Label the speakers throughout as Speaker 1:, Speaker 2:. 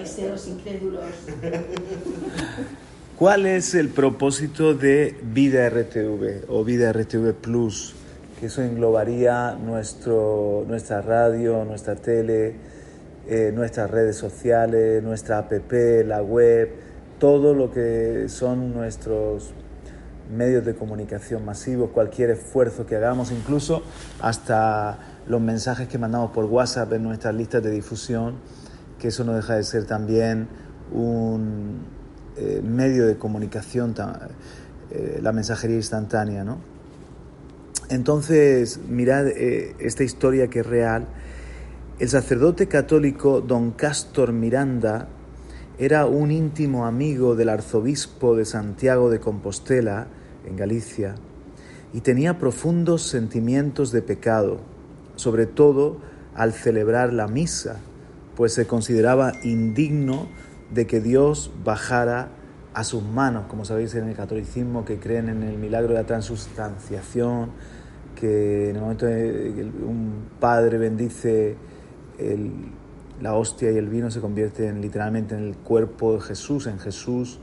Speaker 1: fariseos incrédulos.
Speaker 2: ¿Cuál es el propósito de Vida RTV o Vida RTV Plus? Que eso englobaría nuestro, nuestra radio, nuestra tele, eh, nuestras redes sociales, nuestra app, la web, todo lo que son nuestros medios de comunicación masivos, cualquier esfuerzo que hagamos, incluso hasta los mensajes que mandamos por WhatsApp en nuestras listas de difusión, que eso no deja de ser también un eh, medio de comunicación, eh, la mensajería instantánea, ¿no? Entonces, mirad eh, esta historia que es real. El sacerdote católico don Castor Miranda era un íntimo amigo del arzobispo de Santiago de Compostela, en Galicia, y tenía profundos sentimientos de pecado, sobre todo al celebrar la misa, pues se consideraba indigno de que Dios bajara a sus manos, como sabéis en el catolicismo, que creen en el milagro de la transustanciación, que en el momento que un padre bendice la hostia y el vino se convierten literalmente en el cuerpo de Jesús, en Jesús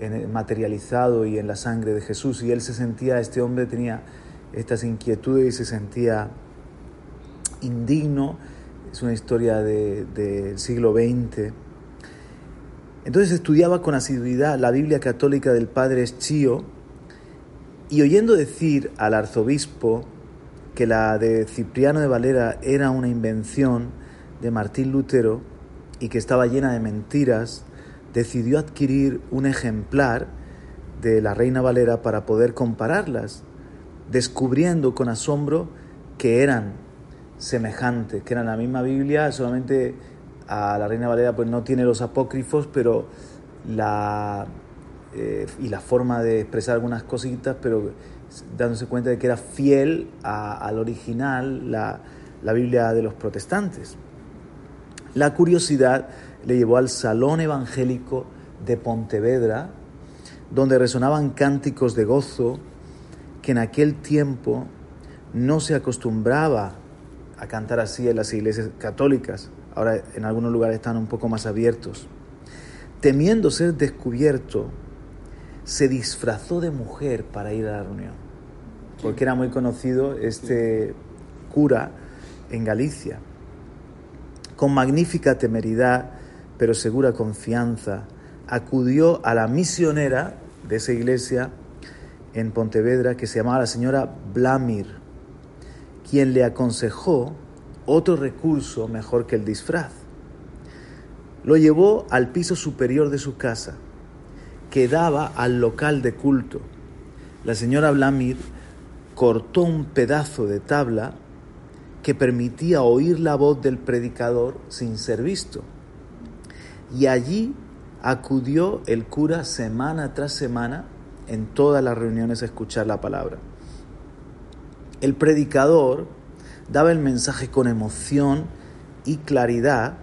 Speaker 2: en, materializado y en la sangre de Jesús. Y él se sentía, este hombre tenía estas inquietudes y se sentía indigno. Es una historia del siglo XX. Entonces estudiaba con asiduidad la Biblia católica del padre Eschío y oyendo decir al arzobispo que la de Cipriano de Valera era una invención de Martín Lutero y que estaba llena de mentiras, decidió adquirir un ejemplar de la Reina Valera para poder compararlas, descubriendo con asombro que eran semejantes, que eran la misma Biblia, solamente a la Reina Valera pues no tiene los apócrifos, pero la eh, y la forma de expresar algunas cositas, pero dándose cuenta de que era fiel al original, la, la Biblia de los protestantes. La curiosidad le llevó al Salón Evangélico de Pontevedra, donde resonaban cánticos de gozo que en aquel tiempo no se acostumbraba a cantar así en las iglesias católicas. Ahora en algunos lugares están un poco más abiertos. Temiendo ser descubierto, se disfrazó de mujer para ir a la reunión, porque era muy conocido este cura en Galicia. Con magnífica temeridad, pero segura confianza, acudió a la misionera de esa iglesia en Pontevedra que se llamaba la señora Blamir, quien le aconsejó otro recurso mejor que el disfraz. Lo llevó al piso superior de su casa, que daba al local de culto. La señora Blamir cortó un pedazo de tabla que permitía oír la voz del predicador sin ser visto. Y allí acudió el cura semana tras semana en todas las reuniones a escuchar la palabra. El predicador daba el mensaje con emoción y claridad,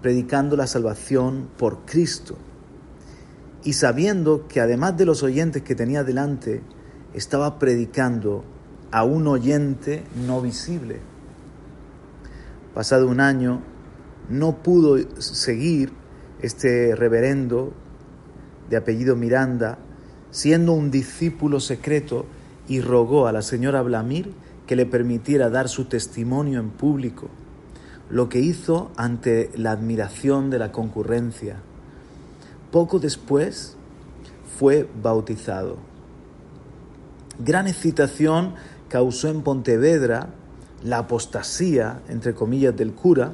Speaker 2: predicando la salvación por Cristo. Y sabiendo que además de los oyentes que tenía delante, estaba predicando a un oyente no visible. Pasado un año, no pudo seguir este reverendo de apellido Miranda, siendo un discípulo secreto, y rogó a la señora Blamir que le permitiera dar su testimonio en público, lo que hizo ante la admiración de la concurrencia. Poco después fue bautizado. Gran excitación causó en Pontevedra la apostasía, entre comillas, del cura,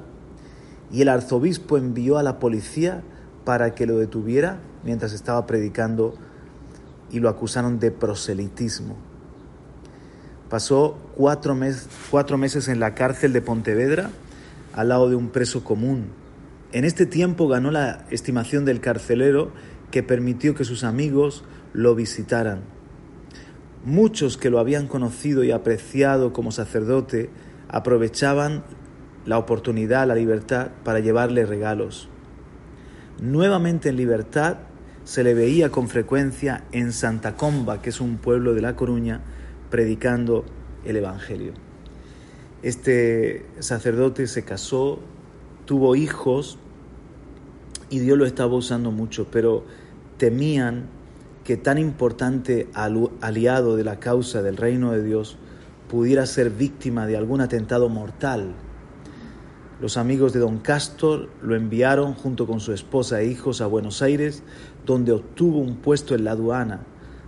Speaker 2: y el arzobispo envió a la policía para que lo detuviera mientras estaba predicando y lo acusaron de proselitismo. Pasó cuatro, cuatro meses en la cárcel de Pontevedra al lado de un preso común. En este tiempo ganó la estimación del carcelero que permitió que sus amigos lo visitaran. Muchos que lo habían conocido y apreciado como sacerdote aprovechaban la oportunidad, la libertad para llevarle regalos. Nuevamente en libertad se le veía con frecuencia en Santa Comba, que es un pueblo de La Coruña, predicando el Evangelio. Este sacerdote se casó, tuvo hijos y Dios lo estaba usando mucho, pero temían que tan importante aliado de la causa del reino de Dios pudiera ser víctima de algún atentado mortal. Los amigos de don Castor lo enviaron junto con su esposa e hijos a Buenos Aires, donde obtuvo un puesto en la aduana.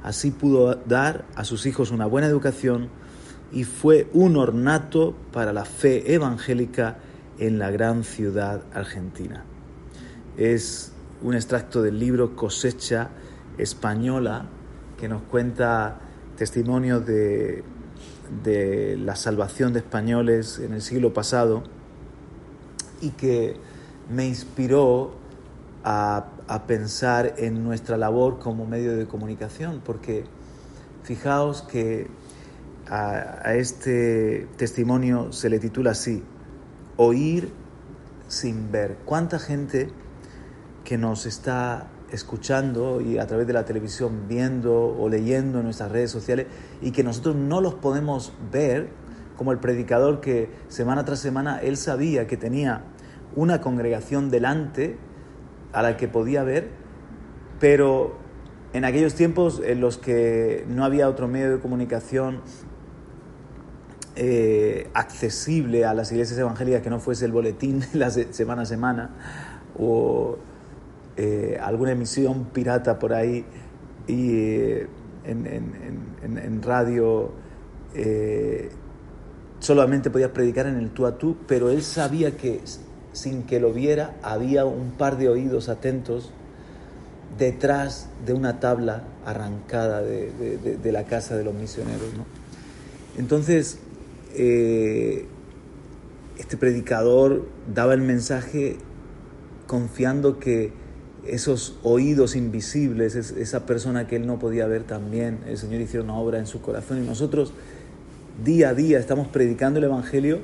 Speaker 2: Así pudo dar a sus hijos una buena educación y fue un ornato para la fe evangélica en la gran ciudad argentina. Es un extracto del libro Cosecha Española que nos cuenta testimonios de, de la salvación de españoles en el siglo pasado y que me inspiró a, a pensar en nuestra labor como medio de comunicación, porque fijaos que a, este testimonio se le titula así, Oír sin ver. ¿Cuánta gente que nos está escuchando y a través de la televisión viendo o leyendo en nuestras redes sociales y que nosotros no los podemos ver, como el predicador que semana tras semana él sabía que tenía una congregación delante a la que podía ver, pero en aquellos tiempos en los que no había otro medio de comunicación eh, accesible a las iglesias evangélicas que no fuese el boletín de la semana a semana o eh, alguna emisión pirata por ahí y eh, en, radio solamente podías predicar en el tú a tú, pero él sabía que sin que lo viera había un par de oídos atentos detrás de una tabla arrancada de, la casa de los misioneros. ¿no? Entonces, eh, este predicador daba el mensaje confiando que esos oídos invisibles, esa persona que él no podía ver también, el Señor hizo una obra en su corazón y nosotros día a día estamos predicando el Evangelio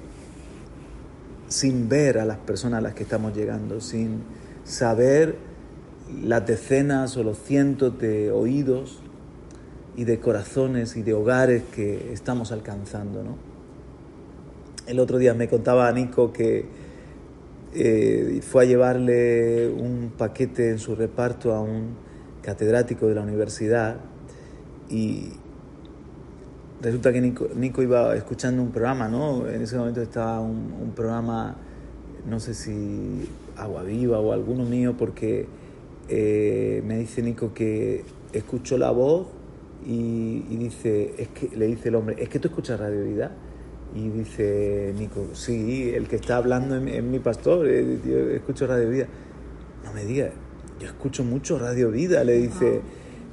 Speaker 2: sin ver a las personas a las que estamos llegando, sin saber las decenas o los cientos de oídos y de corazones y de hogares que estamos alcanzando, ¿no? El otro día me contaba a Nico que eh, fue a llevarle un paquete en su reparto a un catedrático de la universidad y resulta que Nico, iba escuchando un programa, ¿no? En ese momento estaba un, programa, no sé si Agua Viva o alguno mío, porque eh, me dice Nico que escuchó la voz y, dice, es que, le dice el hombre, es que tú escuchas Radio Vida. Y dice Nico, sí, el que está hablando es, mi pastor, eh, yo escucho Radio Vida. No me digas, yo escucho mucho Radio Vida, le dice.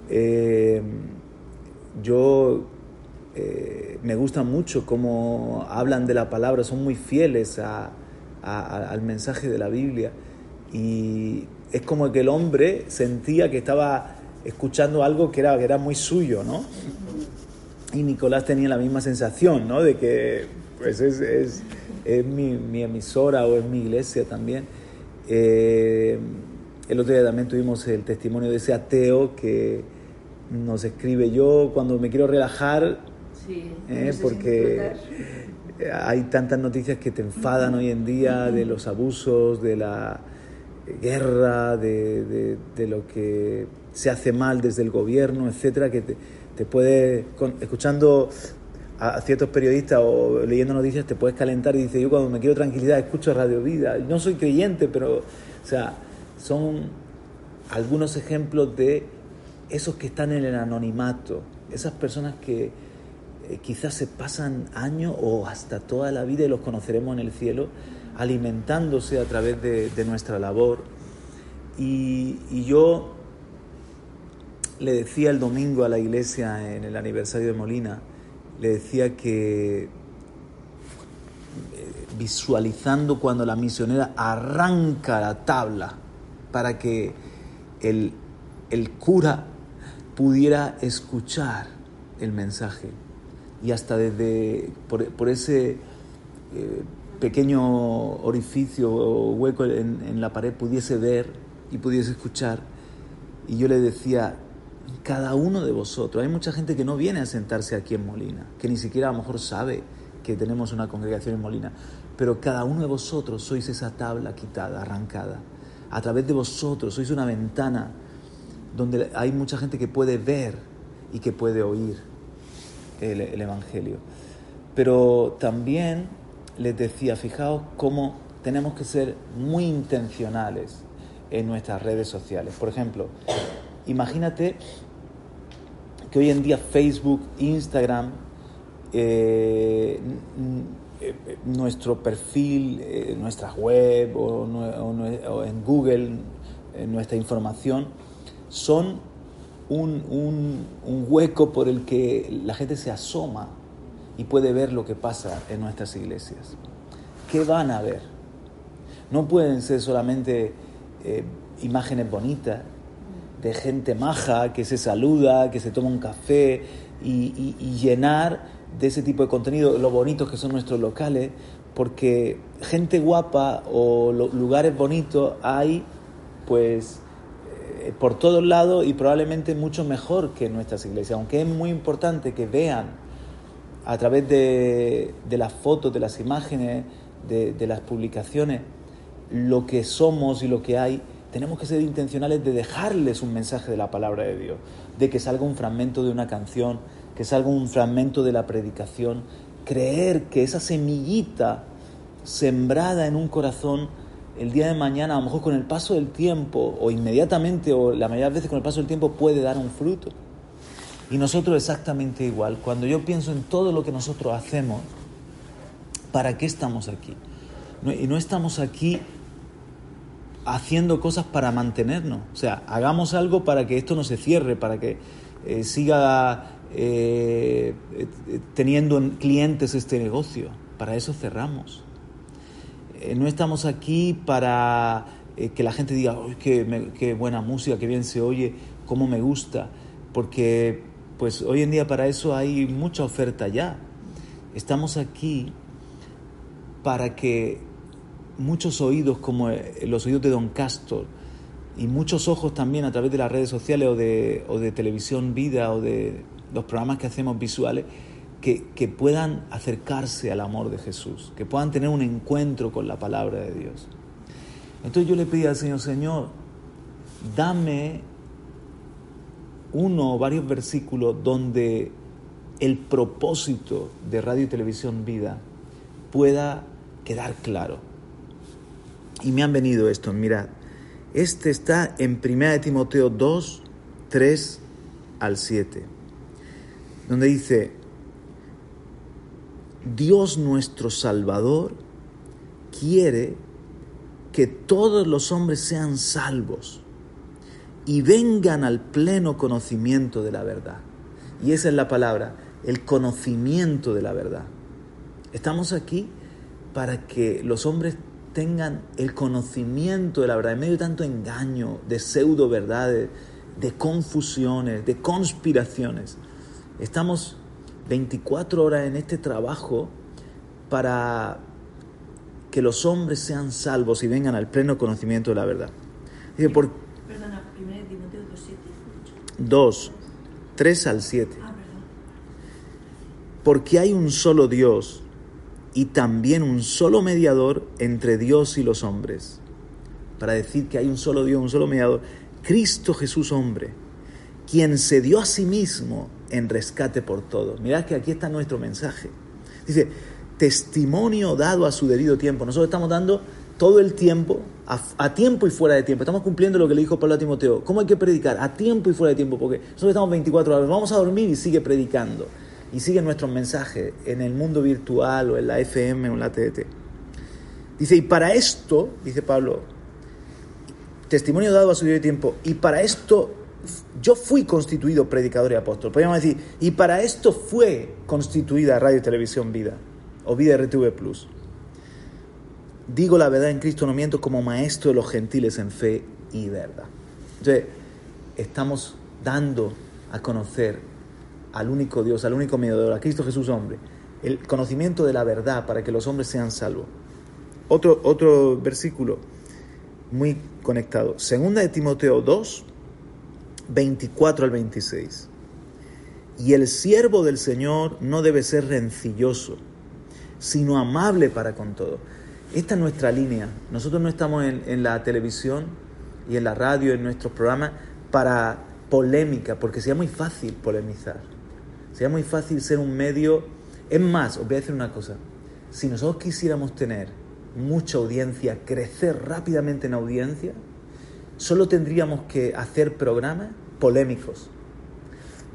Speaker 2: Eh, yo eh, me gusta mucho cómo hablan de la palabra, son muy fieles al mensaje de la Biblia. Y es como que el hombre sentía que estaba escuchando algo que era, que era muy suyo, ¿no? Y Nicolás tenía la misma sensación, ¿no? De que pues es, es, es mi, mi, emisora o es mi iglesia también. Eh, el otro día también tuvimos el testimonio de ese ateo que nos escribe yo cuando me quiero relajar, sí, eh, porque hay tantas noticias que te enfadan hoy en día de los abusos, de la guerra, de, de, de lo que se hace mal desde el gobierno, etcétera, que te, te puede, escuchando a ciertos periodistas o leyendo noticias, te puedes calentar y dices, yo cuando me quiero tranquilidad escucho Radio Vida. No soy creyente, pero, o sea, son algunos ejemplos de esos que están en el anonimato, esas personas que eh, quizás se pasan años o hasta toda la vida y los conoceremos en el cielo, alimentándose a través de, nuestra labor. Y, y yo le decía el domingo a la iglesia en el aniversario de Molina, le decía que eh, visualizando cuando la misionera arranca la tabla para que el, cura pudiera escuchar el mensaje y hasta desde por, ese eh, pequeño orificio o hueco en, en la pared pudiese ver y pudiese escuchar. Y yo le decía cada uno de vosotros. Hay mucha gente que no viene a sentarse aquí en Molina, que ni siquiera a lo mejor sabe que tenemos una congregación en Molina, pero cada uno de vosotros sois esa tabla quitada, arrancada, a través de vosotros, sois una ventana donde hay mucha gente que puede ver y que puede oír el, el Evangelio. Pero también les decía, fijaos cómo tenemos que ser muy intencionales en nuestras redes sociales. Por ejemplo, imagínate que hoy en día Facebook, Instagram, eh, eh, nuestro perfil, eh, nuestra web o, en Google, nuestra información, son un, un hueco por el que la gente se asoma y puede ver lo que pasa en nuestras iglesias. ¿Qué van a ver? No pueden ser solamente eh, imágenes bonitas de gente maja que se saluda, que se toma un café y, llenar de ese tipo de contenido lo bonitos que son nuestros locales, porque gente guapa o lugares bonitos hay pues por todos lados y probablemente mucho mejor que nuestras iglesias, aunque es muy importante que vean a través de, las fotos, de las imágenes, de las publicaciones, lo que somos y lo que hay, tenemos que ser intencionales de dejarles un mensaje de la palabra de Dios, de que salga un fragmento de una canción, que salga un fragmento de la predicación, creer que esa semillita sembrada en un corazón el día de mañana, a lo mejor con el paso del tiempo, o inmediatamente, o la mayoría de veces con el paso del tiempo, puede dar un fruto. Y nosotros exactamente igual. Cuando yo pienso en todo lo que nosotros hacemos, ¿para qué estamos aquí? y no estamos aquí haciendo cosas para mantenernos. O sea, hagamos algo para que esto no se cierre, para que eh, siga eh, eh, teniendo clientes este negocio. Para eso cerramos. No estamos aquí para que la gente diga, qué, qué, buena música, qué bien se oye, cómo me gusta. Porque pues hoy en día para eso hay mucha oferta ya. Estamos aquí para que muchos oídos como eh, los oídos de Don Castor y muchos ojos también a través de las redes sociales o de, o de televisión vida o de los programas que hacemos visuales, que, puedan acercarse al amor de Jesús, que puedan tener un encuentro con la palabra de Dios. Entonces yo le pedí al Señor, Señor, dame uno o varios versículos donde el propósito de radio y televisión vida pueda quedar claro y me han venido estos, mirad. Este está en 1 Timoteo 2, 3 al 7, donde dice, Dios nuestro Salvador quiere que todos los hombres sean salvos y vengan al pleno conocimiento de la verdad. Y esa es la palabra, el conocimiento de la verdad. Estamos aquí para que los hombres tengan el conocimiento de la verdad, en medio de tanto engaño, de pseudo verdades, de confusiones, de conspiraciones. Estamos 24 horas en este trabajo para que los hombres sean salvos y vengan al pleno conocimiento de la verdad. Dice, por, Perdona, 1 Timoteo 2, 3 al 7. Ah, Porque hay un solo Dios y también un solo mediador entre Dios y los hombres. Para decir que hay un solo Dios, un solo mediador, Cristo Jesús hombre, quien se dio a sí mismo en rescate por todos. Mirad que aquí está nuestro mensaje. Dice, testimonio dado a su debido tiempo. Nosotros estamos dando todo el tiempo, a, tiempo y fuera de tiempo. Estamos cumpliendo lo que le dijo Pablo a Timoteo. ¿Cómo hay que predicar? A tiempo y fuera de tiempo, porque nosotros estamos 24 horas. Vamos a dormir y sigue predicando y sigue nuestros mensajes en el mundo virtual o en la FM o en la TDT. Dice, y para esto, dice Pablo, testimonio dado a su tiempo, y para esto yo fui constituido predicador y apóstol. Podríamos decir, y para esto fue constituida Radio y Televisión Vida, o Vida RTV Plus. Digo la verdad en Cristo, no miento, como maestro de los gentiles en fe y verdad. Entonces, estamos dando a conocer al único Dios, al único mediador, a Cristo Jesús hombre, el conocimiento de la verdad para que los hombres sean salvos. Otro, otro versículo muy conectado, segunda de Timoteo 2, 24 al 26. Y el siervo del Señor no debe ser rencilloso, sino amable para con todo. esta es nuestra línea. Nosotros no estamos en, en la televisión y en la radio, en nuestros programas, para polémica, porque sería muy fácil polemizar. Sería muy fácil ser un medio. Es más, os voy a decir una cosa. Si nosotros quisiéramos tener mucha audiencia, crecer rápidamente en audiencia, solo tendríamos que hacer programas polémicos.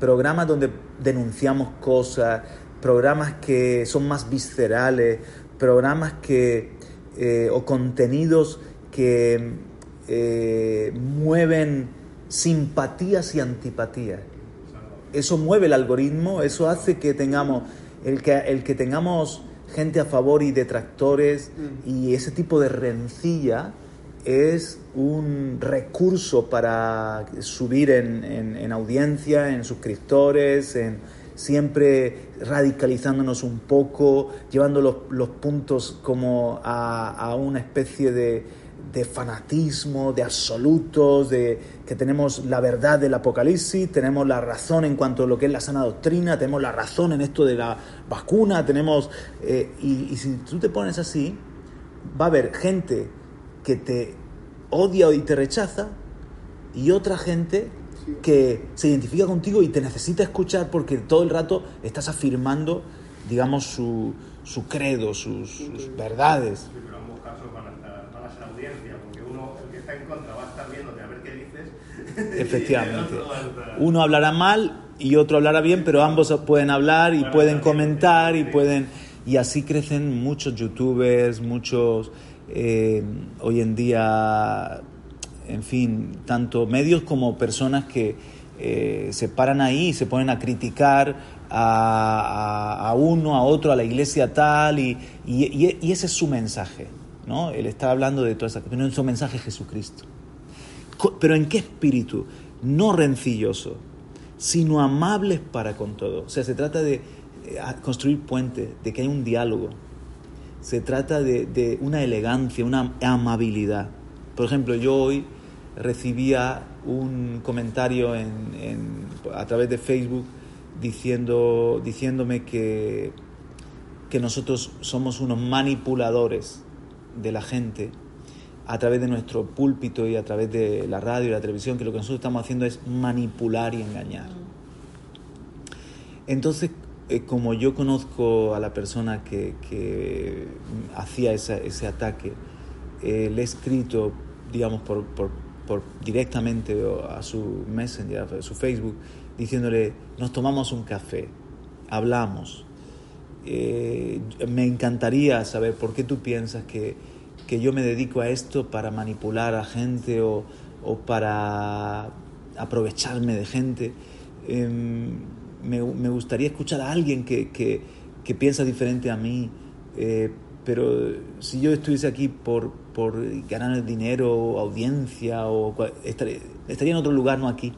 Speaker 2: Programas donde denunciamos cosas, programas que son más viscerales, programas que, eh, o contenidos que eh, mueven simpatías y antipatías. Eso mueve el algoritmo, eso hace que tengamos, el que, el que tengamos gente a favor y detractores mm. y ese tipo de rencilla es un recurso para subir en, en, audiencia, en suscriptores, en siempre radicalizándonos un poco, llevando los, puntos como a, a una especie de, de fanatismo, de absolutos, de que tenemos la verdad del Apocalipsis, tenemos la razón en cuanto a lo que es la sana doctrina, tenemos la razón en esto de la vacuna, tenemos... Eh, y, si tú te pones así, va a haber gente que te odia y te rechaza y otra gente que se identifica contigo y te necesita escuchar porque todo el rato estás afirmando, digamos, su, su credo, sus, sus verdades. Efectivamente. Uno hablará mal y otro hablará bien, pero ambos pueden hablar y pueden comentar y pueden... Y así crecen muchos youtubers, muchos... Eh, hoy en día, en fin, tanto medios como personas que eh, se paran ahí y se ponen a criticar a, uno, a otro, a la iglesia tal, y, y, ese es su mensaje, ¿no? Él está hablando de toda esa... Pero no es su mensaje Jesucristo pero ¿en qué espíritu? No rencilloso, sino amables para con todo. O sea, se trata de eh, construir puentes, de que hay un diálogo. Se trata de, una elegancia, una amabilidad. Por ejemplo, yo hoy recibía un comentario a través de Facebook diciendo, diciéndome que, que nosotros somos unos manipuladores de la gente a través de nuestro púlpito y a través de la radio y la televisión, que lo que nosotros estamos haciendo es manipular y engañar. Entonces, eh, como yo conozco a la persona que, hacía ese ataque, eh, le he escrito, digamos, por, directamente a su Messenger, a su Facebook, diciéndole, nos tomamos un café, hablamos. Eh, me encantaría saber por qué tú piensas que que yo me dedico a esto para manipular a gente o, o para aprovecharme de gente. Me, gustaría escuchar a alguien que, que, que piensa diferente a mí, eh, pero si yo estuviese aquí por, por ganar dinero, audiencia, o estaría, estaría en otro lugar, no aquí.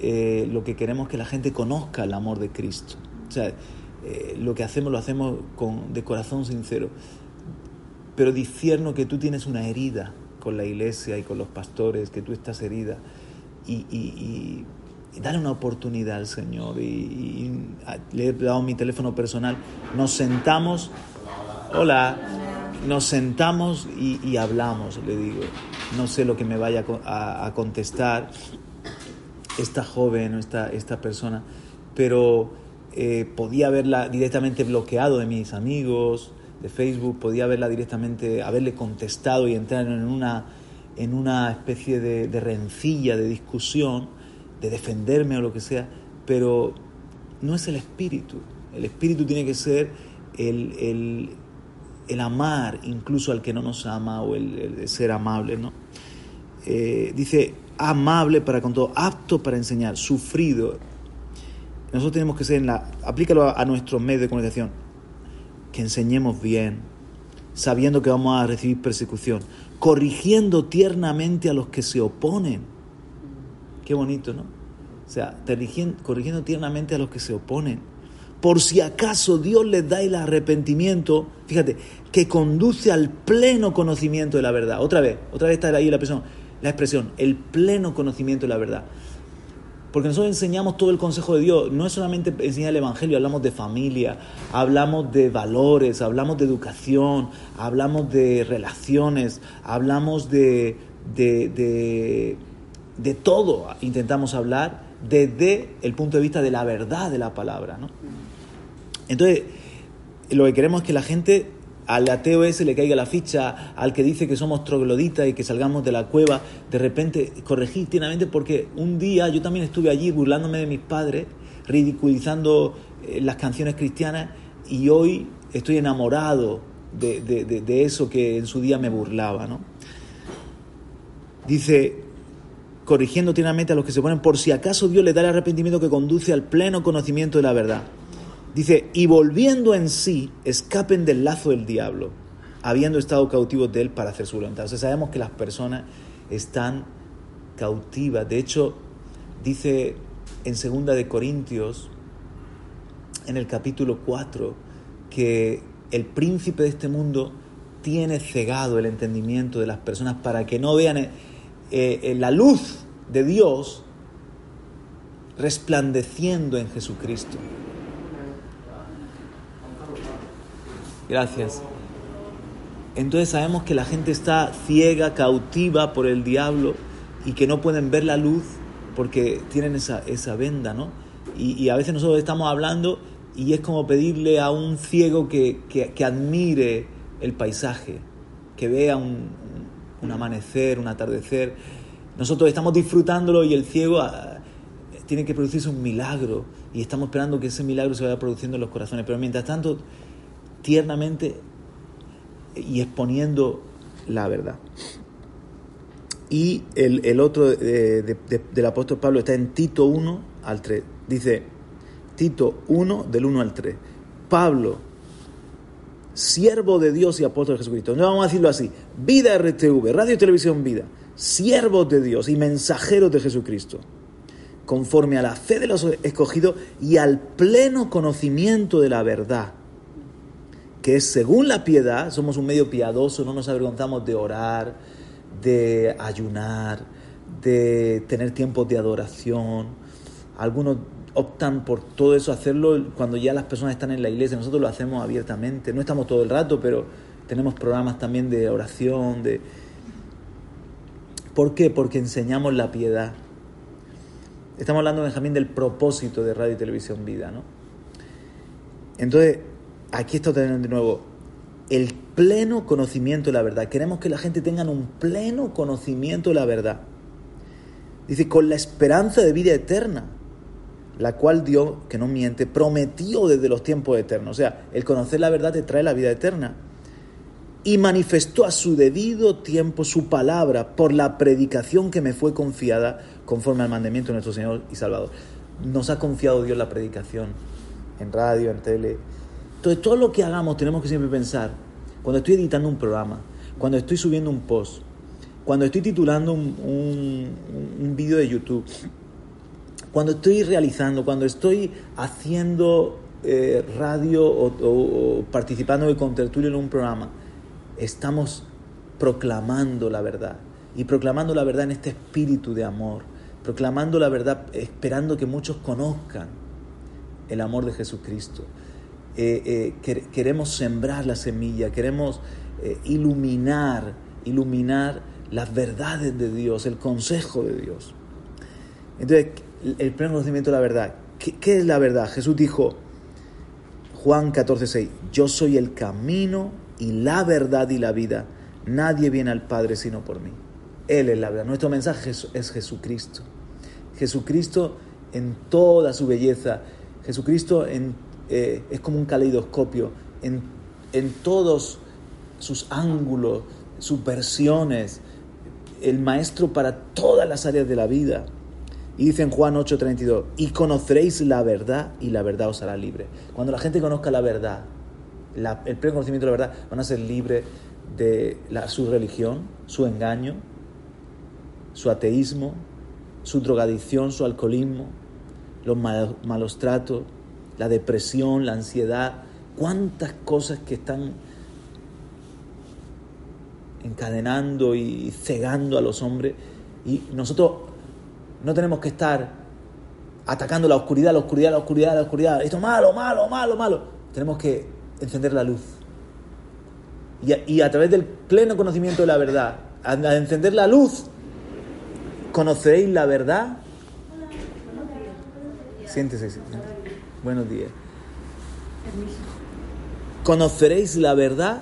Speaker 2: Eh, lo que queremos es que la gente conozca el amor de Cristo. O sea, eh, lo que hacemos lo hacemos con, de corazón sincero pero discierno que tú tienes una herida con la iglesia y con los pastores, que tú estás herida, y, dale una oportunidad al Señor. Y, le he dado mi teléfono personal, nos sentamos, hola, nos sentamos y, hablamos, le digo. No sé lo que me vaya a, contestar esta joven o esta, esta persona, pero eh, podía haberla directamente bloqueado de mis amigos, de Facebook, podía haberla directamente, haberle contestado y entrar en una, en una especie de, rencilla, de discusión, de defenderme o lo que sea, pero no es el espíritu. El espíritu tiene que ser el, el, amar incluso al que no nos ama o el, ser amable, ¿no? Eh, dice, amable para con todo, apto para enseñar, sufrido. Nosotros tenemos que ser en la, aplícalo a nuestros medios de comunicación, que enseñemos bien, sabiendo que vamos a recibir persecución, corrigiendo tiernamente a los que se oponen. Qué bonito, ¿no? O sea, corrigiendo tiernamente a los que se oponen. Por si acaso Dios les da el arrepentimiento, fíjate, que conduce al pleno conocimiento de la verdad. Otra vez, otra vez está ahí la expresión, la expresión, el pleno conocimiento de la verdad. Porque nosotros enseñamos todo el consejo de Dios. No es solamente enseñar el Evangelio, hablamos de familia, hablamos de valores, hablamos de educación, hablamos de relaciones, hablamos de, de, de, todo. Intentamos hablar desde el punto de vista de la verdad de la palabra. ¿no? Entonces, lo que queremos es que la gente al ateo ese le caiga la ficha, al que dice que somos trogloditas y que salgamos de la cueva, de repente corregir tiernamente porque un día yo también estuve allí burlándome de mis padres, ridiculizando eh, las canciones cristianas y hoy estoy enamorado de, de, eso que en su día me burlaba. ¿no? Dice, corrigiendo tiernamente a los que se ponen, por si acaso Dios le da el arrepentimiento que conduce al pleno conocimiento de la verdad. Dice, y volviendo en sí, escapen del lazo del diablo, habiendo estado cautivos de él para hacer su voluntad. O sea, sabemos que las personas están cautivas. De hecho, dice en segunda de Corintios, en el capítulo 4, que el príncipe de este mundo tiene cegado el entendimiento de las personas para que no vean eh, eh, la luz de Dios resplandeciendo en Jesucristo. Gracias. Entonces sabemos que la gente está ciega, cautiva por el diablo y que no pueden ver la luz porque tienen esa, esa venda, ¿no? Y, a veces nosotros estamos hablando y es como pedirle a un ciego que, que, admire el paisaje, que vea un, un, amanecer, un atardecer. Nosotros estamos disfrutándolo y el ciego ah, tiene que producirse un milagro y estamos esperando que ese milagro se vaya produciendo en los corazones. Pero mientras tanto tiernamente y exponiendo la verdad. Y el, otro del apóstol Pablo está en Tito 1 al 3. Dice, Tito 1 del 1 al 3. Pablo, siervo de Dios y apóstol de Jesucristo. No vamos a decirlo así. Vida RTV, Radio y Televisión Vida. Siervos de Dios y mensajeros de Jesucristo. Conforme a la fe de los escogidos y al pleno conocimiento de la verdad que es según la piedad, somos un medio piadoso, no nos avergonzamos de orar, de ayunar, de tener tiempos de adoración. Algunos optan por todo eso, hacerlo cuando ya las personas están en la iglesia, nosotros lo hacemos abiertamente, no estamos todo el rato, pero tenemos programas también de oración, de... ¿Por qué? Porque enseñamos la piedad. Estamos hablando, Benjamín, del propósito de Radio y Televisión Vida, ¿no? Entonces, aquí está de nuevo el pleno conocimiento de la verdad. Queremos que la gente tenga un pleno conocimiento de la verdad. Dice, con la esperanza de vida eterna, la cual Dios, que no miente, prometió desde los tiempos eternos. O sea, el conocer la verdad te trae la vida eterna. Y manifestó a su debido tiempo su palabra por la predicación que me fue confiada conforme al mandamiento de nuestro Señor y Salvador. Nos ha confiado Dios la predicación en radio, en tele, entonces, todo lo que hagamos tenemos que siempre pensar, cuando estoy editando un programa, cuando estoy subiendo un post, cuando estoy titulando un, un, vídeo de YouTube, cuando estoy realizando, cuando estoy haciendo eh, radio o, participando de contertulio en un programa, estamos proclamando la verdad. Y proclamando la verdad en este espíritu de amor, proclamando la verdad esperando que muchos conozcan el amor de Jesucristo. Eh, eh, queremos sembrar la semilla, queremos eh, iluminar, iluminar las verdades de Dios, el consejo de Dios. Entonces, el pleno conocimiento de la verdad. ¿Qué, es la verdad? Jesús dijo, Juan 14:6, yo soy el camino y la verdad y la vida. Nadie viene al Padre sino por mí. Él es la verdad. Nuestro mensaje es Jesucristo. Jesucristo en toda su belleza. Jesucristo en eh, es como un caleidoscopio en, en todos sus ángulos, sus versiones, el maestro para todas las áreas de la vida. Y dice en Juan 8:32, y conoceréis la verdad y la verdad os hará libre. Cuando la gente conozca la verdad, el pleno conocimiento de la verdad, van a ser libres de su religión, su engaño, su ateísmo, su drogadicción, su alcoholismo, los malos tratos, la depresión, la ansiedad, cuántas cosas que están encadenando y cegando a los hombres. Y nosotros no tenemos que estar atacando la oscuridad, la oscuridad, la oscuridad, la oscuridad. Esto malo, malo, malo, malo. Tenemos que encender la luz. Y a, través del pleno conocimiento de la verdad, al encender la luz, conoceréis la verdad. Siéntese, siéntese. Buenos días. Conoceréis la verdad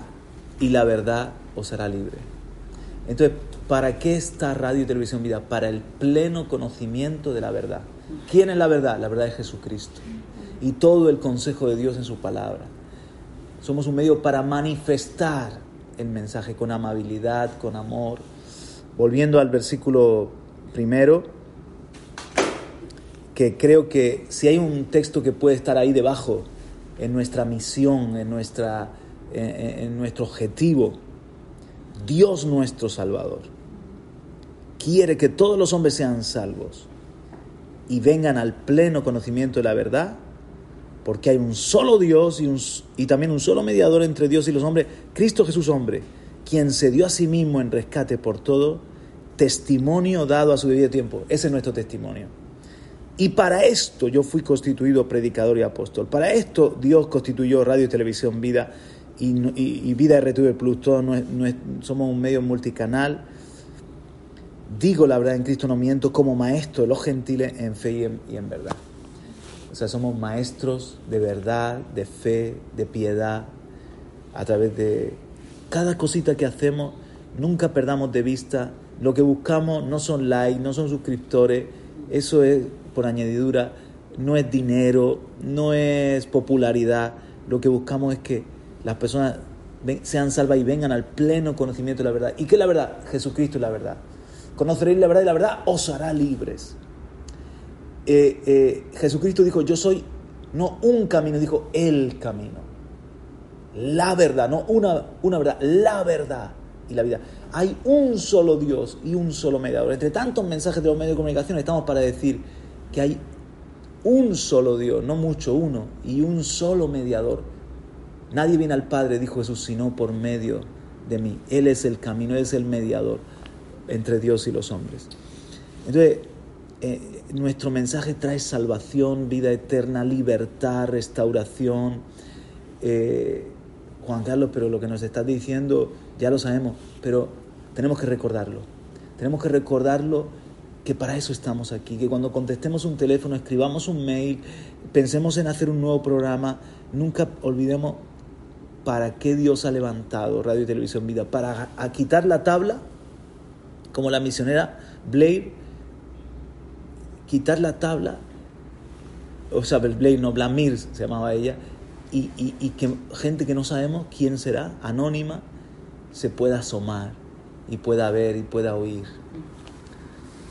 Speaker 2: y la verdad os hará libre. Entonces, ¿para qué está Radio y Televisión Vida? Para el pleno conocimiento de la verdad. ¿Quién es la verdad? La verdad es Jesucristo. Y todo el consejo de Dios en su palabra. Somos un medio para manifestar el mensaje con amabilidad, con amor. Volviendo al versículo primero, que creo que si hay un texto que puede estar ahí debajo, en nuestra misión, en, nuestra, en, nuestro objetivo, Dios nuestro Salvador quiere que todos los hombres sean salvos y vengan al pleno conocimiento de la verdad porque hay un solo Dios y, también un solo mediador entre Dios y los hombres, Cristo Jesús hombre, quien se dio a sí mismo en rescate por todo, testimonio dado a su debido tiempo. Ese es nuestro testimonio. Y para esto yo fui constituido predicador y apóstol. Para esto Dios constituyó Radio y Televisión Vida y, Vida RTV Plus. Todos somos un medio multicanal. Digo la verdad en Cristo, no miento, como maestro de los gentiles en fe y en verdad. O sea, somos maestros de verdad, de fe, de piedad, a través de cada cosita que hacemos, nunca perdamos de vista, lo que buscamos no son likes, no son suscriptores, eso es por añadidura, no es dinero, no es popularidad, lo que buscamos es que las personas sean salvas y vengan al pleno conocimiento de la verdad. ¿Y qué es la verdad? Jesucristo es la verdad. Conoceréis la verdad y la verdad os hará libres. Eh, eh, Jesucristo dijo, yo soy no un camino, dijo el camino. La verdad, no una, una verdad, la verdad y la vida. Hay un solo Dios y un solo mediador. Entre tantos mensajes de los medios de comunicación estamos para decir que hay un solo Dios, no mucho, uno, y un solo mediador. Nadie viene al Padre, dijo Jesús, sino por medio de mí. Él es el camino, Él es el mediador entre Dios y los hombres. Entonces, eh, nuestro mensaje trae salvación, vida eterna, libertad, restauración. Eh, Juan Carlos, pero lo que nos estás diciendo ya lo sabemos, pero tenemos que recordarlo. Tenemos que recordarlo que para eso estamos aquí, que cuando contestemos un teléfono, escribamos un mail, pensemos en hacer un nuevo programa, nunca olvidemos para qué Dios ha levantado Radio y Televisión Vida, para quitar la tabla, como la misionera Blair quitar la tabla, o sea, Blade, no, Blamir se llamaba ella, y, que gente que no sabemos quién será, anónima, se pueda asomar y pueda ver y pueda oír.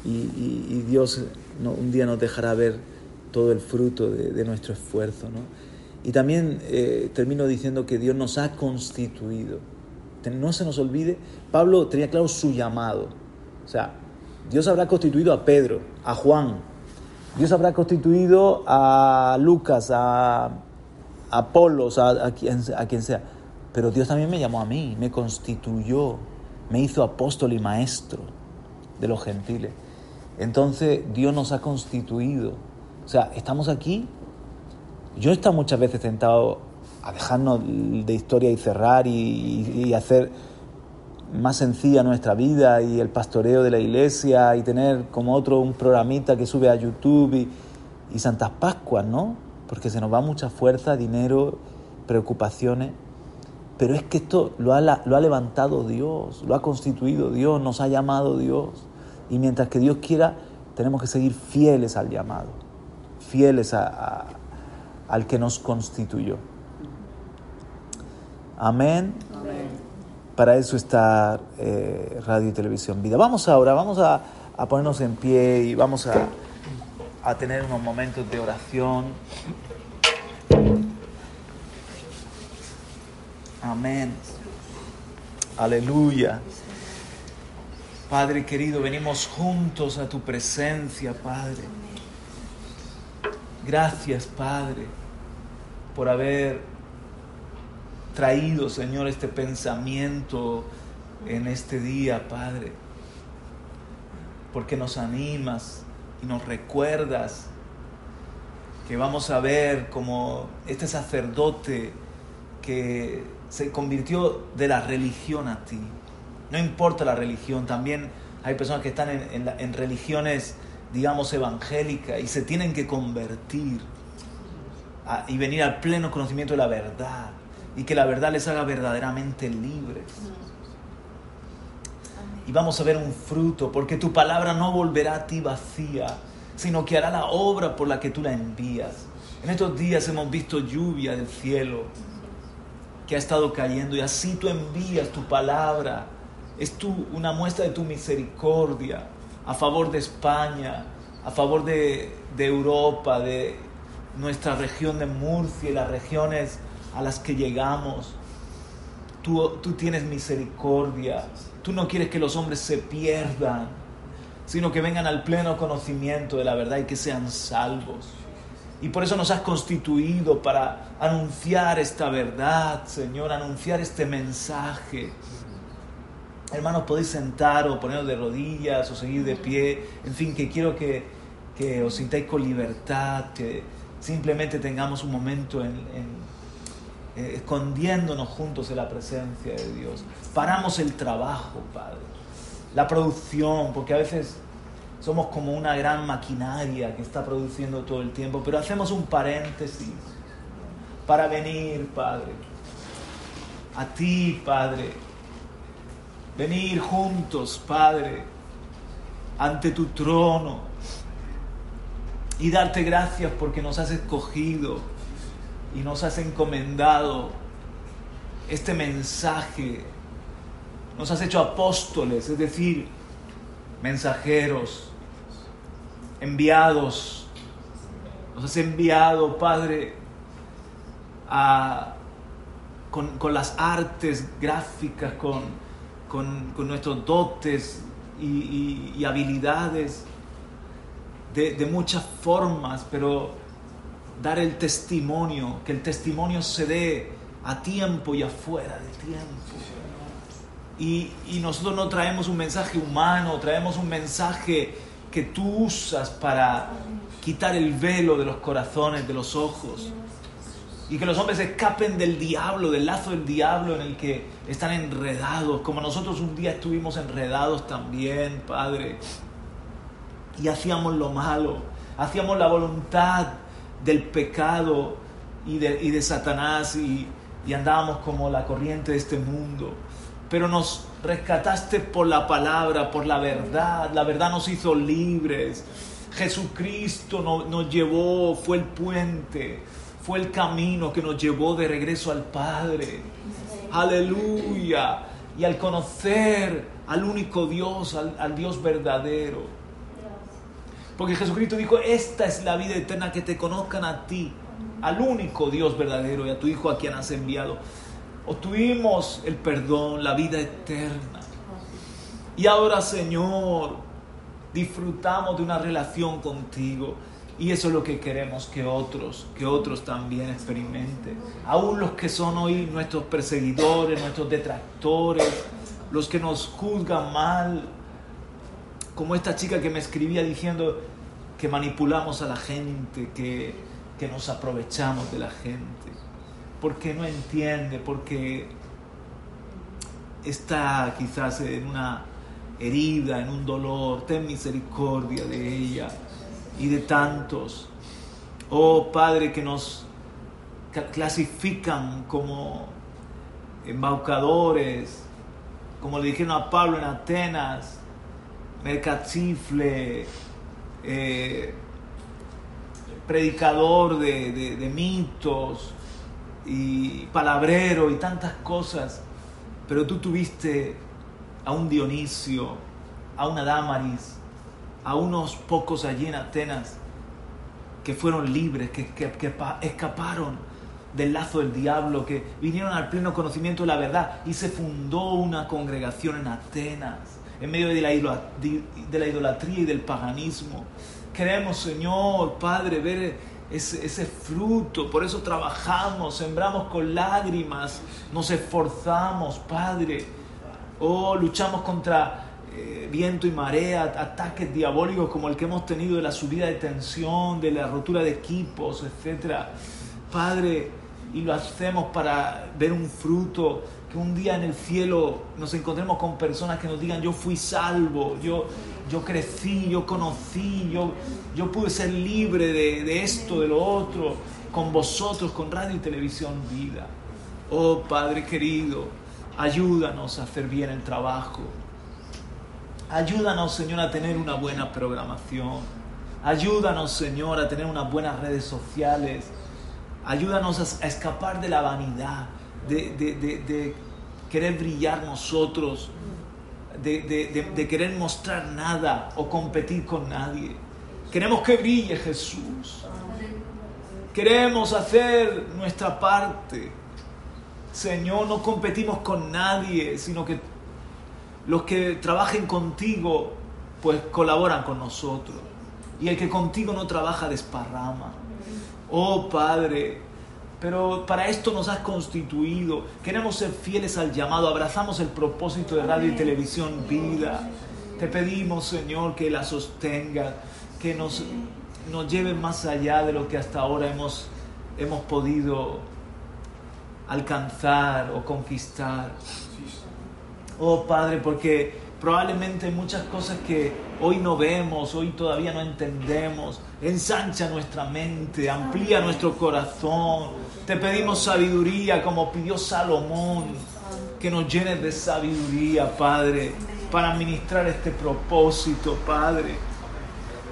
Speaker 2: Y, Dios un día nos dejará ver todo el fruto de, nuestro esfuerzo. ¿no? Y también eh, termino diciendo que Dios nos ha constituido. No se nos olvide, Pablo tenía claro su llamado. O sea, Dios habrá constituido a Pedro, a Juan, Dios habrá constituido a Lucas, a Apolos, a, quien, a sea. Pero Dios también me llamó a mí, me constituyó, me hizo apóstol y maestro de los gentiles. Entonces Dios nos ha constituido. O sea, estamos aquí. Yo he estado muchas veces tentado a dejarnos de historia y cerrar y hacer más sencilla nuestra vida y el pastoreo de la iglesia y tener como otro un programita que sube a YouTube y, Santas Pascuas, ¿no? Porque se nos va mucha fuerza, dinero, preocupaciones. Pero es que esto lo ha, lo ha levantado Dios, lo ha constituido Dios, nos ha llamado Dios. Y mientras que Dios quiera, tenemos que seguir fieles al llamado, fieles al que nos constituyó. Amén. Para eso está eh, Radio y Televisión Vida. Vamos ahora, vamos a, ponernos en pie y vamos a, a tener unos momentos de oración. Amén. Aleluya. Padre querido, venimos juntos a tu presencia, Padre. Gracias, Padre, por haber traído, Señor, este pensamiento en este día, Padre, porque nos animas y nos recuerdas que vamos a ver como este sacerdote que se convirtió de la religión a ti. No importa la religión, también hay personas que están en, religiones, digamos, evangélicas y se tienen que convertir y venir al pleno conocimiento de la verdad y que la verdad les haga verdaderamente libres. Y vamos a ver un fruto, porque tu palabra no volverá a ti vacía, sino que hará la obra por la que tú la envías. En estos días hemos visto lluvia del cielo que ha estado cayendo y así tú envías tu palabra. Es tu, una muestra de tu misericordia a favor de España, a favor de, de Europa, de nuestra región de Murcia y las regiones a las que llegamos. Tú, tú tienes misericordia. Tú no quieres que los hombres se pierdan, sino que vengan al pleno conocimiento de la verdad y que sean salvos. Y por eso nos has constituido para anunciar esta verdad, Señor, anunciar este mensaje. Hermanos, podéis sentar o poneros de rodillas o seguir de pie. En fin, que quiero que, que os sintáis con libertad, que simplemente tengamos un momento en, eh, escondiéndonos juntos en la presencia de Dios. Paramos el trabajo, Padre. La producción, porque a veces somos como una gran maquinaria que está produciendo todo el tiempo, pero hacemos un paréntesis para venir, Padre, a ti, Padre, venir juntos, Padre, ante tu trono y darte gracias porque nos has escogido y nos has encomendado este mensaje, nos has hecho apóstoles, es decir, mensajeros enviados, nos has enviado, Padre, con, las artes gráficas, con, con, nuestros dotes y, habilidades de, de, muchas formas, pero dar el testimonio, que el testimonio se dé a tiempo y afuera de tiempo. Y, y nosotros no traemos un mensaje humano, traemos un mensaje que tú usas para quitar el velo de los corazones, de los ojos. Y que los hombres escapen del diablo, del lazo del diablo en el que están enredados, como nosotros un día estuvimos enredados también, Padre. Y hacíamos lo malo, hacíamos la voluntad del pecado y de, y de Satanás y, y andábamos como la corriente de este mundo. Pero nos rescataste por la palabra, por la verdad. La verdad nos hizo libres. Jesucristo nos, llevó, fue el puente, fue el camino que nos llevó de regreso al Padre. Aleluya. Y al conocer al único Dios, al, al Dios verdadero. Porque Jesucristo dijo, esta es la vida eterna, que te conozcan a ti, al único Dios verdadero y a tu Hijo a quien has enviado obtuvimos el perdón, la vida eterna. Y ahora, Señor, disfrutamos de una relación contigo. Y eso es lo que queremos que otros, que otros también experimenten. Aún los que son hoy nuestros perseguidores, nuestros detractores, los que nos juzgan mal, como esta chica que me escribía diciendo que manipulamos a la gente, que, que nos aprovechamos de la gente porque no entiende, porque está quizás en una herida, en un dolor. Ten misericordia de ella y de tantos. Oh Padre, que nos clasifican como embaucadores, como le dijeron a Pablo en Atenas, mercachifle, eh, predicador de mitos, y palabrero y tantas cosas, pero tú tuviste a un Dionisio, a una Damaris, a unos pocos allí en Atenas que fueron libres, que, que, escaparon del lazo del diablo, que vinieron al pleno conocimiento de la verdad y se fundó una congregación en Atenas, en medio de la, idolatría y del paganismo. Queremos, Señor, Padre, ver ese, fruto. Por eso trabajamos, sembramos con lágrimas, nos esforzamos, Padre. Oh, luchamos contra eh, viento y marea, ataques diabólicos como el que hemos tenido de la subida de tensión, de la rotura de equipos, etc. Padre, y lo hacemos para ver un fruto, que un día en el cielo nos encontremos con personas que nos digan, yo fui salvo, yo, yo crecí, yo conocí, yo, yo pude ser libre de, de esto, de lo otro, con vosotros, con radio y televisión vida. Oh Padre querido, ayúdanos a hacer bien el trabajo. Ayúdanos, Señor, a tener una buena programación. Ayúdanos, Señor, a tener unas buenas redes sociales. Ayúdanos a, escapar de la vanidad, de, querer brillar nosotros, de, querer mostrar nada o competir con nadie. Queremos que brille Jesús. Queremos hacer nuestra parte. Señor, no competimos con nadie, sino que los que trabajen contigo, pues colaboran con nosotros. Y el que contigo no trabaja desparrama. Oh Padre, pero para esto nos has constituido. Queremos ser fieles al llamado. Abrazamos el propósito de radio y televisión vida. Te pedimos, Señor, que la sostenga, que nos, nos lleve más allá de lo que hasta ahora hemos, hemos podido alcanzar o conquistar. Oh Padre, porque probablemente muchas cosas que hoy no vemos, hoy todavía no entendemos. Ensancha nuestra mente, amplía nuestro corazón. Te pedimos sabiduría como pidió Salomón, que nos llenes de sabiduría, Padre, para administrar este propósito, Padre.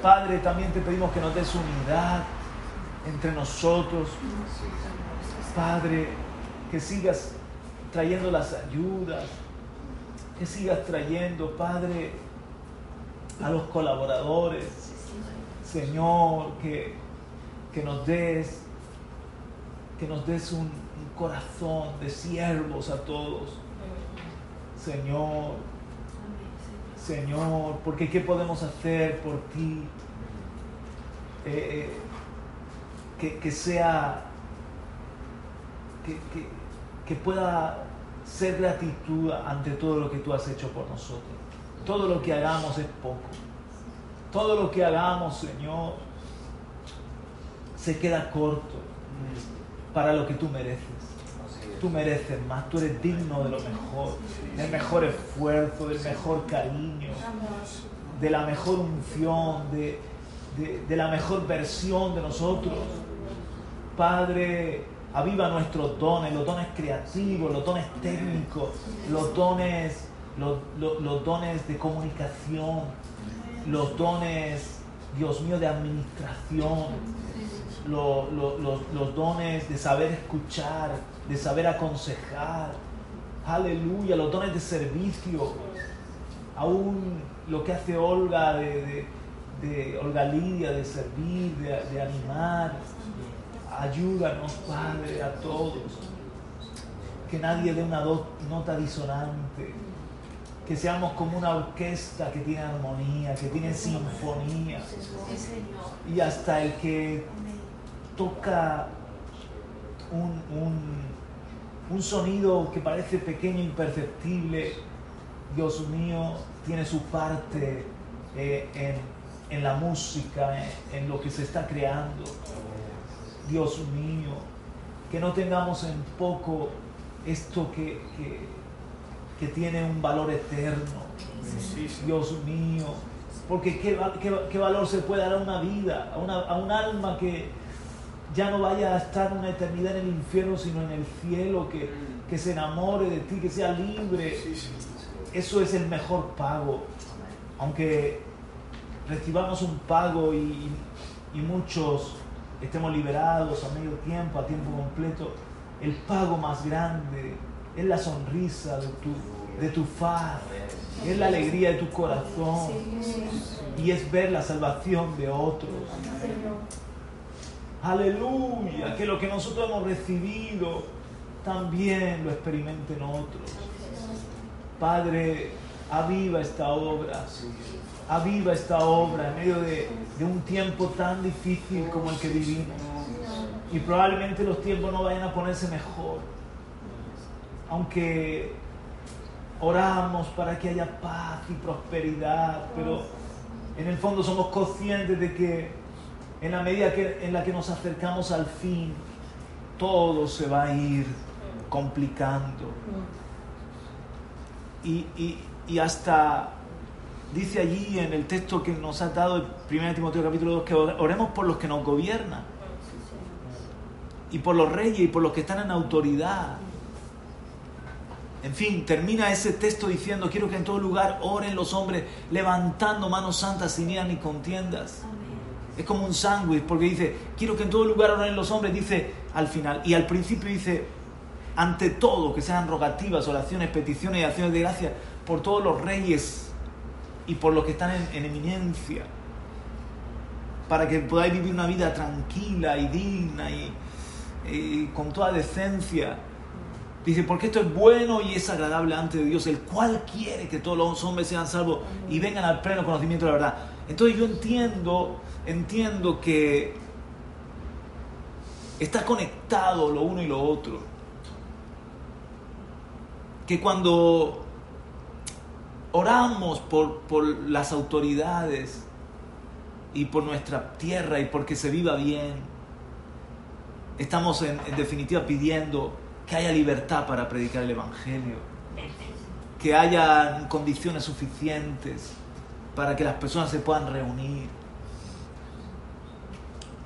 Speaker 2: Padre, también te pedimos que nos des unidad entre nosotros. Padre, que sigas trayendo las ayudas, que sigas trayendo, Padre, a los colaboradores. Señor, que, que nos des, que nos des un, corazón de siervos a todos. Señor, Señor, porque ¿qué podemos hacer por ti? Eh, eh, que, sea, que, que pueda ser gratitud ante todo lo que tú has hecho por nosotros. Todo lo que hagamos es poco. Todo lo que hagamos, Señor, se queda corto para lo que tú mereces. Tú mereces más, tú eres digno de lo mejor, del mejor esfuerzo, del mejor cariño, de la mejor unción, de, de la mejor versión de nosotros. Padre, aviva nuestros dones, los dones creativos, los dones técnicos, los dones, los, dones de comunicación, los dones, Dios mío, de administración, los, los dones de saber escuchar, de saber aconsejar. Aleluya, los dones de servicio. Aún lo que hace Olga de, Olga Lidia, de servir, de, de animar Ayúdanos, Padre, a todos. Que nadie dé una nota disonante. Que seamos como una orquesta que tiene armonía, que tiene sinfonía. Y hasta el que toca un, sonido que parece pequeño, imperceptible, Dios mío, tiene su parte eh, en, en, la música, en lo que se está creando. Dios mío, que no tengamos en poco esto que, que, tiene un valor eterno. Dios mío, porque ¿qué, qué, valor se puede dar a una vida, a, una, a un alma que ya no vaya a estar una eternidad en el infierno, sino en el cielo, que, que se enamore de ti, que sea libre. Eso es el mejor pago. Aunque recibamos un pago y, y muchos estemos liberados a medio tiempo, a tiempo completo, el pago más grande es la sonrisa de tu, de tu faz, es la alegría de tu corazón y es ver la salvación de otros. Aleluya, que lo que nosotros hemos recibido también lo experimenten otros. Padre, aviva esta obra aviva esta obra en medio de, un tiempo tan difícil como el que vivimos. Y probablemente los tiempos no vayan a ponerse mejor. Aunque oramos para que haya paz y prosperidad, pero en el fondo somos conscientes de que en la medida que, en la que nos acercamos al fin, todo se va a ir complicando. Y, hasta dice allí en el texto que nos ha dado el 1 Timoteo capítulo 2 que oremos por los que nos gobiernan y por los reyes y por los que están en autoridad. En fin, termina ese texto diciendo, quiero que en todo lugar oren los hombres levantando manos santas sin ira ni contiendas. Es como un sándwich, porque dice, quiero que en todo lugar oren los hombres, dice al final. Y al principio dice, ante todo, que sean rogativas, oraciones, peticiones y acciones de gracia por todos los reyes y por los que están en, eminencia, para que podáis vivir una vida tranquila y digna y, con toda decencia. Dice, porque esto es bueno y es agradable ante Dios, el cual quiere que todos los hombres sean salvos y vengan al pleno conocimiento de la verdad. Entonces yo entiendo entiendo que está conectado lo uno y lo otro. Que cuando oramos por, las autoridades y por nuestra tierra y porque se viva bien, estamos en, en definitiva pidiendo que haya libertad para predicar el Evangelio, que haya condiciones suficientes para que las personas se puedan reunir,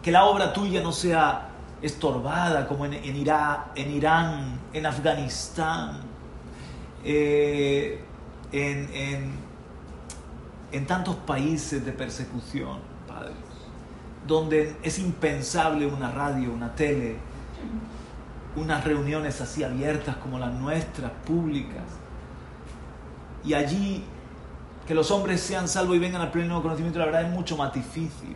Speaker 2: que la obra tuya no sea estorbada como en, Irán, en Afganistán, eh, en, en, tantos países de persecución, Padre, donde es impensable una radio, una tele, unas reuniones así abiertas como las nuestras, públicas. Y allí que los hombres sean salvos y vengan al pleno conocimiento de la verdad es mucho más difícil.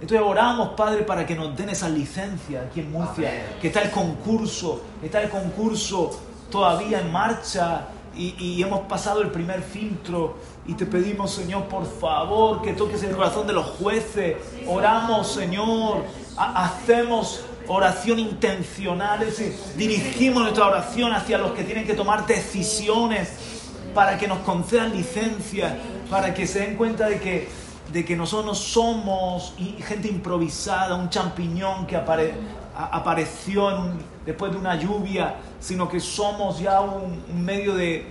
Speaker 2: Entonces oramos, Padre, para que nos den esa licencia aquí en Murcia, que está el concurso, está el concurso todavía en marcha y, hemos pasado el primer filtro y te pedimos, Señor, por favor, que toques el corazón de los jueces. Oramos, Señor, hacemos oración intencional, es decir, dirigimos nuestra oración hacia los que tienen que tomar decisiones para que nos concedan licencia, para que se den cuenta de que de que nosotros no somos gente improvisada, un champiñón que apareció después de una lluvia, sino que somos ya un, medio de,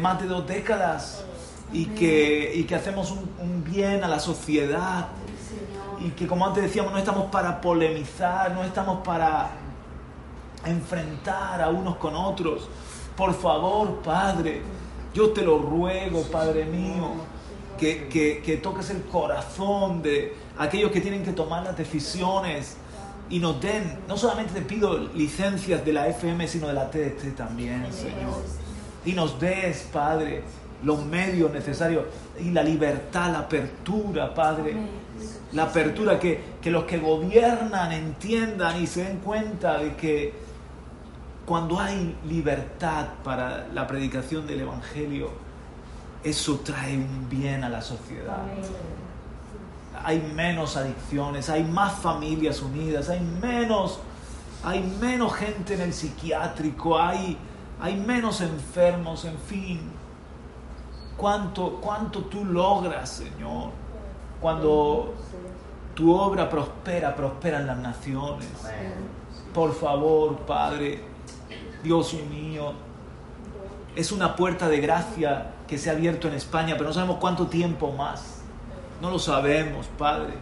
Speaker 2: más de dos décadas y que, que hacemos un, bien a la sociedad y que como antes decíamos no estamos para polemizar, no estamos para enfrentar a unos con otros. Por favor, Padre, yo te lo ruego, Padre mío que, toques el corazón de aquellos que tienen que tomar las decisiones y nos den, no solamente te pido licencias de la FM, sino de la TDT también, Señor. Y nos des, Padre, los medios necesarios y la libertad, la apertura, Padre. La apertura, que, que los que gobiernan entiendan y se den cuenta de que cuando hay libertad para la predicación del Evangelio, eso trae un bien a la sociedad. Hay menos adicciones, hay más familias unidas, hay menos, hay menos gente en el psiquiátrico, hay, hay menos enfermos, en fin. ¿Cuánto, ¿Cuánto tú logras, Señor? Cuando tu obra prospera, prosperan las naciones. Por favor, Padre, Dios mío, es una puerta de gracia que se ha abierto en España, pero no sabemos cuánto tiempo más. No lo sabemos, Padre.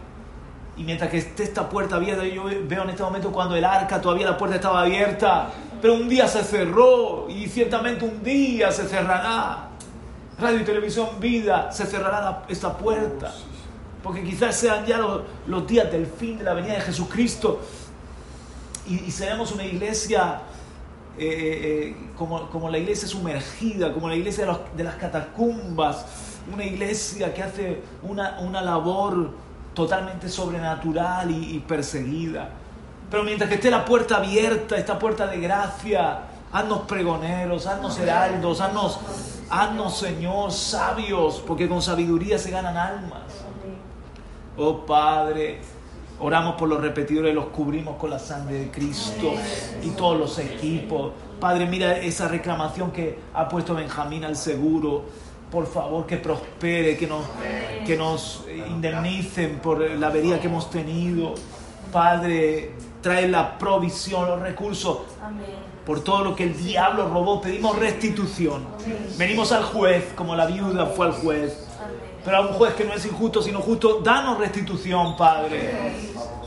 Speaker 2: Y mientras que esté esta puerta abierta, yo veo en este momento cuando el arca todavía la puerta estaba abierta, pero un día se cerró y ciertamente un día se cerrará. Radio y televisión vida, se cerrará esta puerta. Porque quizás sean ya los, días del fin de la venida de Jesucristo y, y seremos una iglesia eh, eh, como, como, la iglesia sumergida, como la iglesia de, las catacumbas, una iglesia que hace una, una labor totalmente sobrenatural y, perseguida. Pero mientras que esté la puerta abierta, esta puerta de gracia, haznos pregoneros, haznos heraldos, haznos, haznos Señor sabios, porque con sabiduría se ganan almas. Oh Padre, Oramos por los repetidores, los cubrimos con la sangre de Cristo y todos los equipos. Padre, mira esa reclamación que ha puesto Benjamín al seguro. Por favor, que prospere, que nos, que nos indemnicen por la avería que hemos tenido. Padre, trae la provisión, los recursos. Por todo lo que el diablo robó, pedimos restitución. Venimos al juez, como la viuda fue al juez pero a un juez que no es injusto, sino justo, danos restitución, Padre.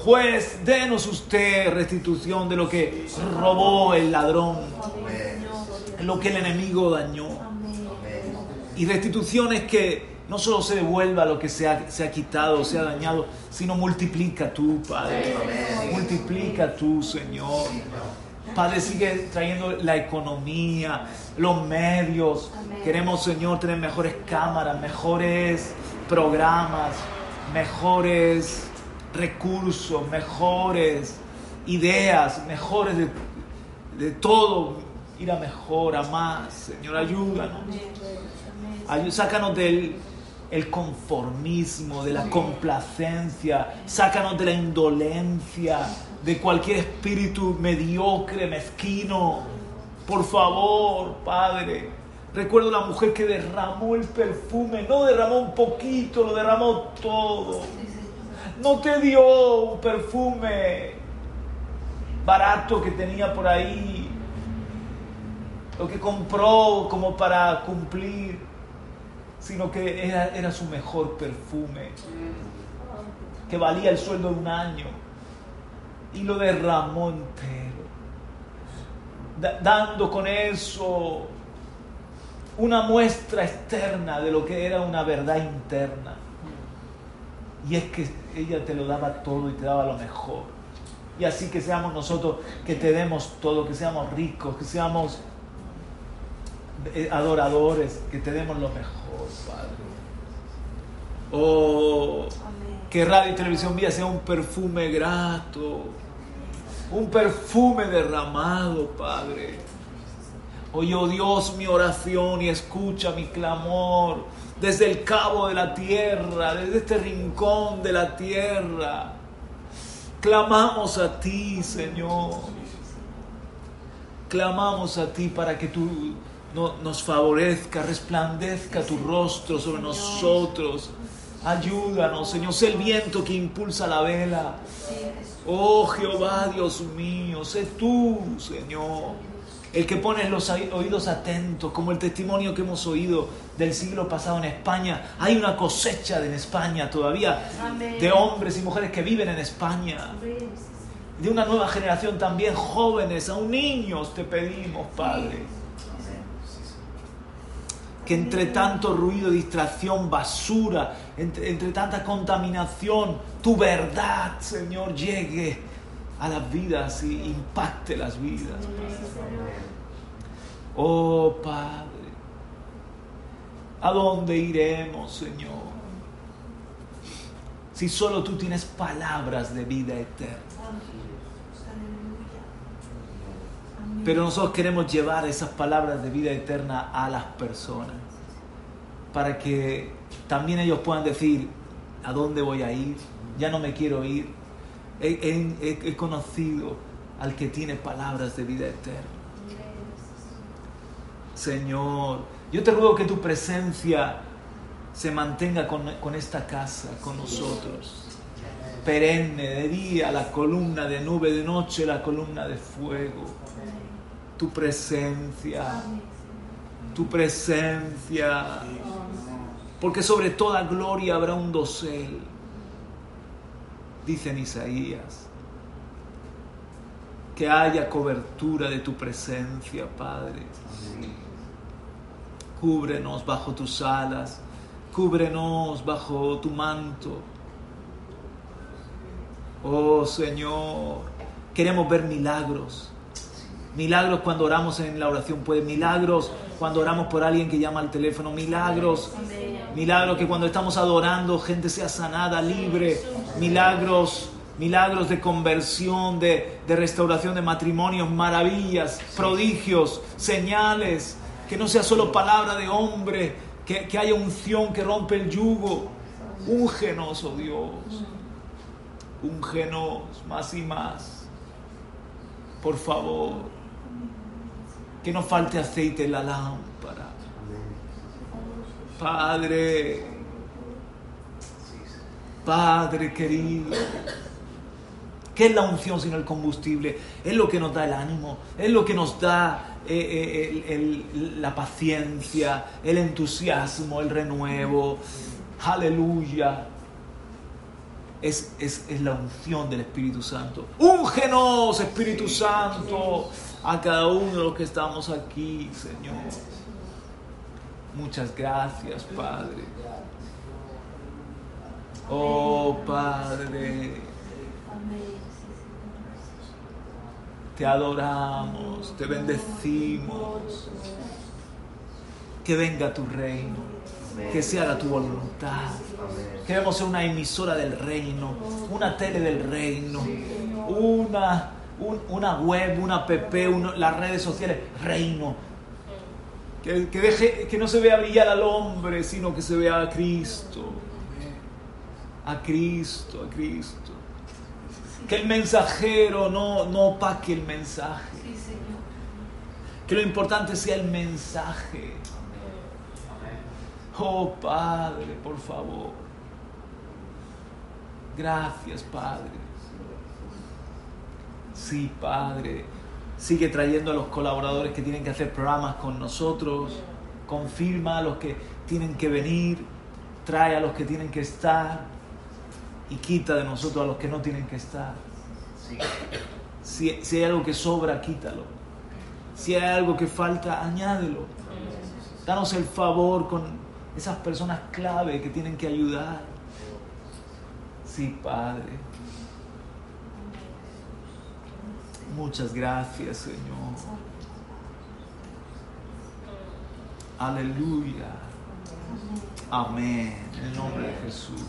Speaker 2: Juez, denos usted restitución de lo que robó el ladrón, lo que el enemigo dañó. Y restitución es que no solo se devuelva lo que se ha, se ha quitado, se ha dañado, sino multiplica tú, Padre. Multiplica tú, Señor. Padre, sigue trayendo la economía, los medios. Queremos, Señor, tener mejores cámaras, mejores programas, mejores recursos, mejores ideas, mejores de, todo. Ir a mejor, a más. Señor, ayúdanos. sácanos del el conformismo, de la complacencia, sácanos de la indolencia de cualquier espíritu mediocre, mezquino. Por favor, Padre. Recuerdo la mujer que derramó el perfume, no derramó un poquito, lo derramó todo. No te dio un perfume barato que tenía por ahí, lo que compró como para cumplir, sino que era, era su mejor perfume, que valía el sueldo de un año y lo derramó entero, dando con eso una muestra externa de lo que era una verdad interna. Y es que ella te lo daba todo y te daba lo mejor. Y así que seamos nosotros que te demos todo, que seamos ricos, que seamos eh, adoradores, que te demos lo mejor, Padre. Oh, que radio y televisión vía sea un perfume grato, un perfume derramado, Padre. Oye, oh Dios, mi oración y escucha mi clamor desde el cabo de la tierra, desde este rincón de la tierra. Clamamos a ti, Señor. Clamamos a ti para que tú nos favorezca, resplandezca tu rostro sobre nosotros Ayúdanos, Señor. Sé el viento que impulsa la vela. Oh Jehová, Dios mío, sé tú, Señor, el que pones los oídos atentos, como el testimonio que hemos oído del siglo pasado en España. Hay una cosecha en España todavía de hombres y mujeres que viven en España. De una nueva generación también, jóvenes, aún niños, te pedimos, Padre que entre tanto ruido, distracción, basura, entre, tanta contaminación, tu verdad, Señor, llegue a las vidas y impacte las vidas. Oh Padre, ¿a dónde iremos, Señor? Si solo tú tienes palabras de vida eterna. Pero nosotros queremos llevar esas palabras de vida eterna a las personas para que también ellos puedan decir, ¿a dónde voy a ir? Ya no me quiero ir. He, conocido al que tiene palabras de vida eterna. Señor, yo te ruego que tu presencia se mantenga con, con esta casa, con nosotros perenne, de día la columna de nube, de noche la columna de fuego tu presencia, tu presencia, porque sobre toda gloria habrá un dosel, dice en Isaías, que haya cobertura de tu presencia, Padre. Cúbrenos bajo tus alas, cúbrenos bajo tu manto. Oh Señor, queremos ver milagros Milagros cuando oramos en la oración, pues milagros cuando oramos por alguien que llama al teléfono, milagros, milagros que cuando estamos adorando gente sea sanada, libre, milagros, milagros de conversión, de, restauración de matrimonios, maravillas, prodigios, señales, que no sea solo palabra de hombre, que, haya unción que rompe el yugo. Úngenos, oh Dios. Úngenos más y más. Por favor, que no falte aceite en la lámpara. Padre, Padre querido, ¿qué es la unción sino el combustible? Es lo que nos da el ánimo, es lo que nos da eh, eh, la paciencia, el entusiasmo, el renuevo. Aleluya. Es, es, es, la unción del Espíritu Santo. Úngenos, Espíritu Santo, a cada uno de los que estamos aquí, Señor. Muchas gracias, Padre. Oh, Padre. Te adoramos, te bendecimos. Que venga tu reino, que se haga tu voluntad. Queremos ser una emisora del reino, una tele del reino, una, una web, una app, las redes sociales, reino. Que, que, deje, que no se vea brillar al hombre, sino que se vea a Cristo. A Cristo, a Cristo. Que el mensajero no, no opaque el mensaje. Que lo importante sea el mensaje. Oh Padre, por favor. Gracias, Padre. Sí, Padre. Sigue trayendo a los colaboradores que tienen que hacer programas con nosotros. Confirma a los que tienen que venir. Trae a los que tienen que estar y quita de nosotros a los que no tienen que estar. Si, si hay algo que sobra, quítalo. Si hay algo que falta, añádelo. Danos el favor con esas personas clave que tienen que ayudar. Sí, Padre. Muchas gracias, Señor. Aleluya. Amén. En el nombre de Jesús.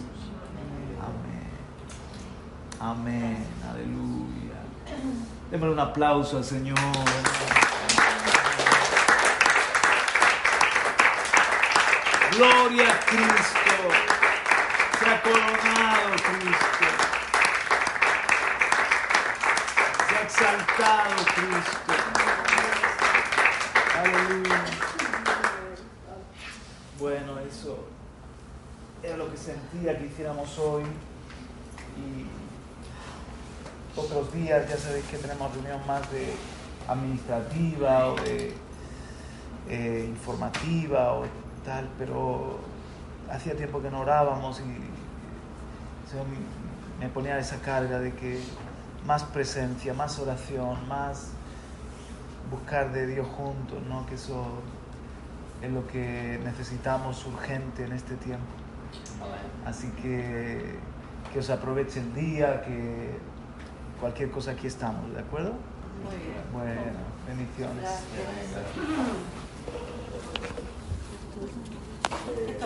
Speaker 2: Amén, aleluya. Démosle un aplauso al Señor. Gloria a Cristo. Se ha coronado Cristo. Se ha exaltado Cristo. Aleluya. Bueno, eso era lo que sentía que hiciéramos hoy. Y otros días ya sabéis que tenemos reunión más de administrativa o de eh, informativa o tal, pero hacía tiempo que no orábamos y me ponía esa carga de que más presencia, más oración, más buscar de Dios juntos, ¿no? que eso es lo que necesitamos urgente en este tiempo. Así que que os aproveche el día, que cualquier cosa aquí estamos, ¿de acuerdo?
Speaker 1: Muy bien.
Speaker 2: Bueno, bendiciones.
Speaker 1: Gracias.